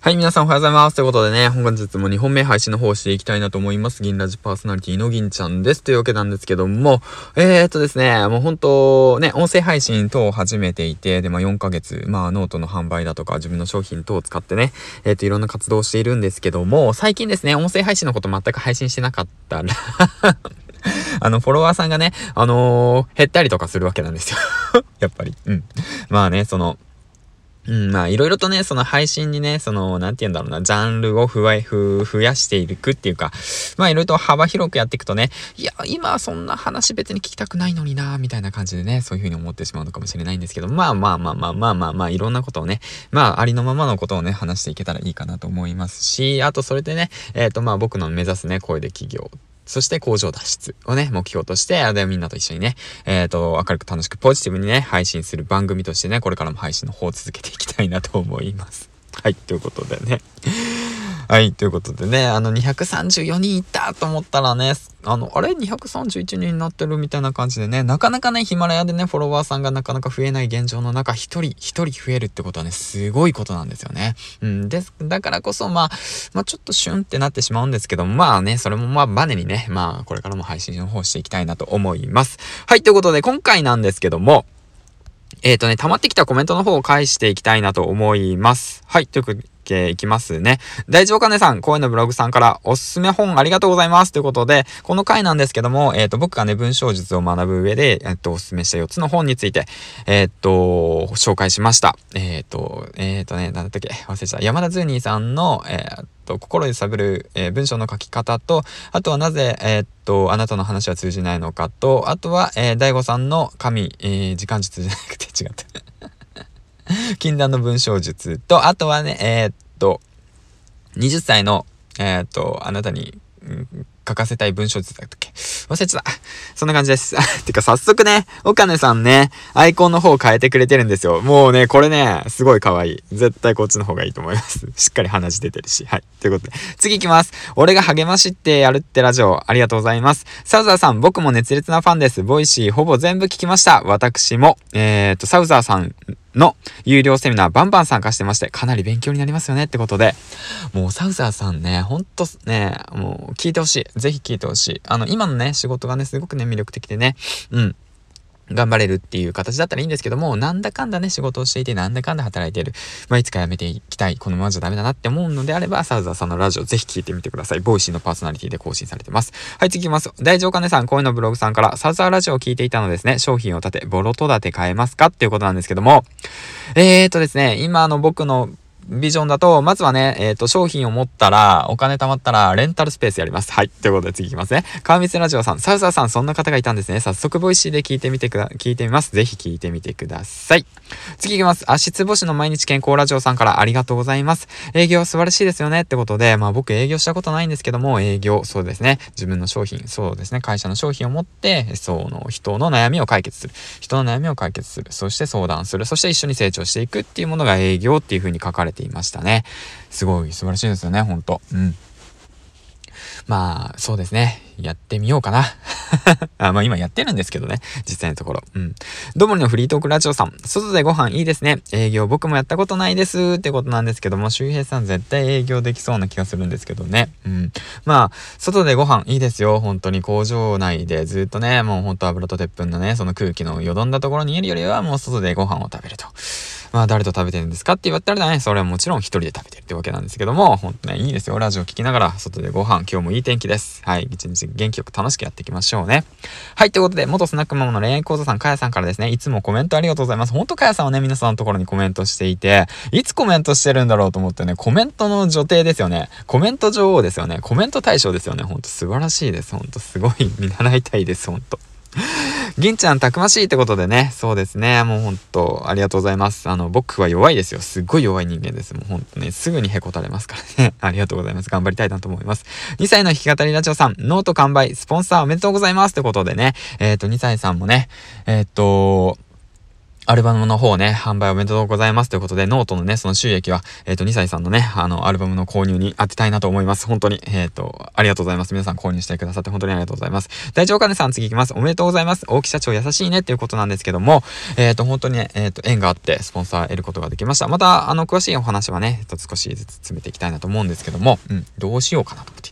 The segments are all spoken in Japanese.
はい、皆さんおはようございます。ということでね、本日も2本目配信の方していきたいなと思います。銀ラジパーソナリティの銀ちゃんです。というわけなんですけども、えー、っとですね、もう本当ね、音声配信等を始めていて、で、まあ4ヶ月、まあノートの販売だとか自分の商品等を使ってね、えー、っといろんな活動をしているんですけども、最近ですね、音声配信のこと全く配信してなかったら あの、フォロワーさんがね、あのー、減ったりとかするわけなんですよ やっぱり。うん。まあね、その、うん、まあ、いろいろとね、その配信にね、その、なんて言うんだろうな、ジャンルをふわふ、増やしていくっていうか、まあ、いろいろと幅広くやっていくとね、いや、今はそんな話別に聞きたくないのにな、みたいな感じでね、そういうふうに思ってしまうのかもしれないんですけど、まあまあまあまあまあまあまあ、いろんなことをね、まあ、ありのままのことをね、話していけたらいいかなと思いますし、あと、それでね、えっ、ー、と、まあ、僕の目指すね、声で企業そして工場脱出をね、目標として、あで、みんなと一緒にね、えっ、ー、と、明るく楽しくポジティブにね、配信する番組としてね、これからも配信の方を続けていきたいなと思います。はい、ということでね。はい、ということでね、あの、234人いたと思ったらね、あの、あれ ?231 人になってるみたいな感じでね、なかなかね、ヒマラヤでね、フォロワーさんがなかなか増えない現状の中、一人、一人増えるってことはね、すごいことなんですよね。うん、です、だからこそ、まあ、まあ、ちょっとシュンってなってしまうんですけどまあね、それもまあ、バネにね、まあ、これからも配信の方していきたいなと思います。はい、ということで、今回なんですけども、えっ、ー、とね、溜まってきたコメントの方を返していきたいなと思います。はい、ということで、ていきますね。大丈夫かねさん、声のブログさんからおすすめ本ありがとうございます。ということで、この回なんですけども、えっ、ー、と、僕がね、文章術を学ぶ上で、えっ、ー、と、おすすめした4つの本について、えっ、ー、と、紹介しました。えっ、と、えっ、とね、なんだっけ？忘れちゃった。山田ズーニーさんの、えっ、と、心揺さぶる、え文章の書き方と、あとはなぜ、えっと、あなたの話は通じないのかと、あとは、えー、大悟さんの神、え時間術じゃなくて違った。禁断の文章術と、あとはね、えー、っと、20歳の、えー、っと、あなたに、うん書かせたい文章術だったっけ？忘れちゃった。そんな感じです。てか早速ね、岡根さんね、アイコンの方変えてくれてるんですよ。もうね、これね、すごい可愛い。絶対こっちの方がいいと思います。しっかり話出てるし。はい。ということで、次行きます。俺が励ましってやるってラジオ、ありがとうございます。サウザーさん、僕も熱烈なファンです。 Voicyほぼ全部聞きました。私も、えー、っと、サウザーさんの有料セミナーバンバン参加してまして、かなり勉強になりますよねってことで、もうサウザーさんね、ほんとね、もう聞いてほしい。ぜひ聞いてほしい。あの、今のね、仕事がね、すごくね、魅力的でね、うん。頑張れるっていう形だったらいいんですけども、なんだかんだね、仕事をしていて、なんだかんだ働いている。まあ、いつか辞めていきたい。このままじゃダメだなって思うのであれば、サウザーさんのラジオぜひ聞いてみてください。 Voicyのパーソナリティで更新されてます。はい、次行きます。大丈夫かねさん、声のブログさんから、サウザーラジオを聞いていたのですね。商品を立て、ボロ戸建て買えますか？っていうことなんですけども、えーとですね、今の僕のビジョンだと、まずはね、えっ、ー、と、商品を持ったら、お金貯まったら、レンタルスペースやります。はい。ということで次いきますね。川光ラジオさん、サウザーさん、そんな方がいたんですね。早速、 Voicyで聞いてみてくだ、聞いてみます。ぜひ聞いてみてください。次いきます。足つぼしの毎日健康ラジオさんからありがとうございます。営業素晴らしいですよね。ってことで、まあ僕営業したことないんですけども、営業、そうですね。自分の商品、そうですね。会社の商品を持って、その人の悩みを解決する。人の悩みを解決する。そして相談する。そして一緒に成長していくっていうものが営業っていう風に書かれてていましたね。すごい素晴らしいですよね、ほんと。うん。まあ、そうですね。やってみようかな。あまあ今やってるんですけどね。実際のところ。うん。どもりのフリートークラジオさん。外でご飯いいですね。営業僕もやったことないですってことなんですけども、周平さん絶対営業できそうな気がするんですけどね。うん。まあ、外でご飯いいですよ。本当に工場内でずっとね、もうほんと油と鉄粉のね、その空気のよどんだところにいるよりは、もう外でご飯を食べると。まあ誰と食べてるんですかって言われたらね、それはもちろん一人で食べてるってわけなんですけども、ほんとね、いいですよ。ラジオ聞きながら、外でご飯、今日もいい天気です。はい。一日元気よく楽しくやっていきましょうね。はい。ということで、元スナックママの恋愛講座さん、かやさんからですね、いつもコメントありがとうございます。ほんとかやさんはね、皆さんのところにコメントしていて、いつコメントしてるんだろうと思ってね、コメントの女帝ですよね。コメント女王ですよね。コメント大賞ですよね。ほんと素晴らしいです。ほんとすごい見習いたいです。ほんと。銀ちゃんたくましいってことでね、そうですね、もうほんと、ありがとうございます。あの、僕は弱いですよ。すっごい弱い人間です。もうほんとね、すぐにへこたれますからね。ありがとうございます。頑張りたいなと思います。2歳の弾き語りラジオさん、ノート完売、スポンサーおめでとうございますってことでね、えっ、ー、と、2歳さんもね、えっ、ー、と、アルバムの方ね、販売おめでとうございますということで、ノートのね、その収益は、えっ、ー、と、2歳さんのね、あの、アルバムの購入に当てたいなと思います。本当に、えっ、ー、と、ありがとうございます。皆さん購入してくださって本当にありがとうございます。大丈夫かねさん次行きます。おめでとうございます。大木社長優しいねっていうことなんですけども、えっ、ー、と、本当にね、えっ、と、縁があってスポンサー得ることができました。また、あの、詳しいお話はね、えっと、少しずつ詰めていきたいなと思うんですけども、うん、どうしようかなと思って、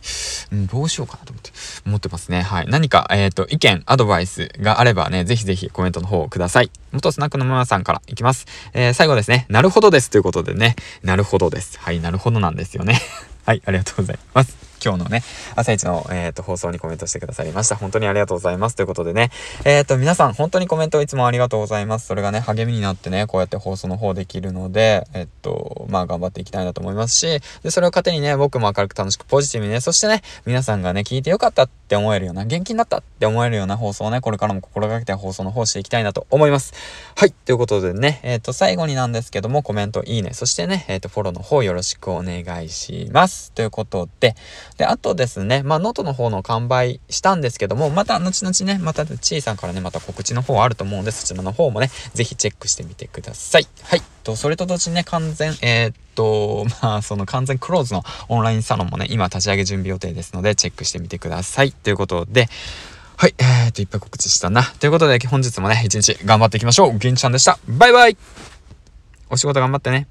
うん、どうしようかなと思って、思ってますね。はい。何か、えっ、と、意見、アドバイスがあればね、ぜひぜひコメントの方をください。元スナックのママさんからいきます。ます。えー、最後ですね。なるほどです。ということでね。なるほどです。はい、なるほどなんですよね。はい、ありがとうございます。今日のね、朝一の、えっ、ー、と、放送にコメントしてくださいました。本当にありがとうございます。ということでね、えっ、ー、と、皆さん、本当にコメントいつもありがとうございます。それがね、励みになってね、こうやって放送の方できるので、えっ、と、まあ、頑張っていきたいなと思いますし、で、それを糧にね、僕も明るく楽しくポジティブにね、そしてね、皆さんがね、聞いてよかったって思えるような、元気になったって思えるような放送をね、これからも心がけて放送の方していきたいなと思います。はい、ということでね、えっ、と、最後になんですけども、コメント、いいね、そしてね、えっ、と、フォローの方よろしくお願いします。ということで、で、あとですね、まあ、ノートの方の完売したんですけども、また後々ね、またちいさんからね、また告知の方あると思うんで、そちらの方もね、ぜひチェックしてみてください。はい。と、それと同時にね、完全、えー、っと、まあ、その完全クローズのオンラインサロンもね、今立ち上げ準備予定ですので、チェックしてみてください。ということで、はい、えー、っと、いっぱい告知したな。ということで、本日もね、一日頑張っていきましょう。銀ちゃんでした。バイバイお仕事頑張ってね。